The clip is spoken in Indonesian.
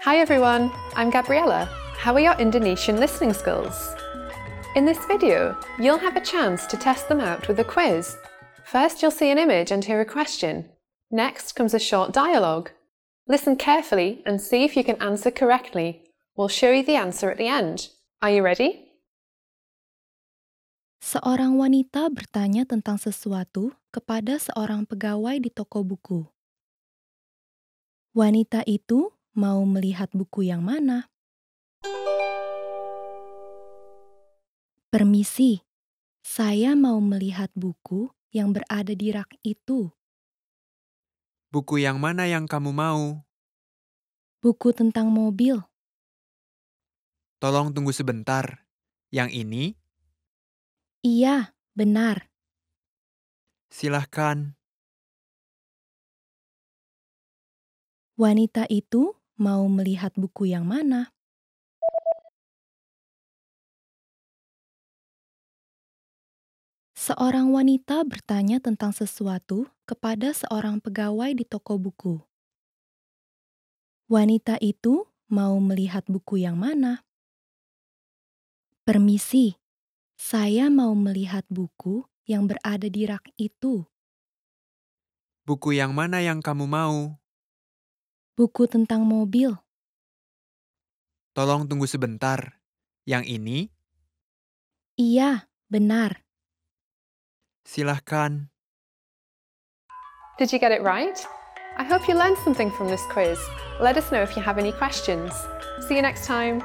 Hi everyone, I'm Gabriella. How are your Indonesian listening skills? In this video, you'll have a chance to test them out with a quiz. First, you'll see an image and hear a question. Next comes a short dialogue. Listen carefully and see if you can answer correctly. We'll show you the answer at the end. Are you ready? Seorang wanita bertanya tentang sesuatu kepada seorang pegawai di toko buku. Wanita itu mau melihat buku yang mana? Permisi, saya mau melihat buku yang berada di rak itu. Buku yang mana yang kamu mau? Buku tentang mobil. Tolong tunggu sebentar. Yang ini, Iya, benar. silahkan. Wanita itu mau melihat buku yang mana? Seorang wanita bertanya tentang sesuatu kepada seorang pegawai di toko buku. Wanita itu mau melihat buku yang mana? Permisi, saya mau melihat buku yang berada di rak itu. Buku yang mana yang kamu mau? Buku tentang mobil. Tolong tunggu sebentar. Yang ini, Iya, benar. silahkan. Did you get it right? I hope you learned something from this quiz. Let us know if you have any questions. See you next time.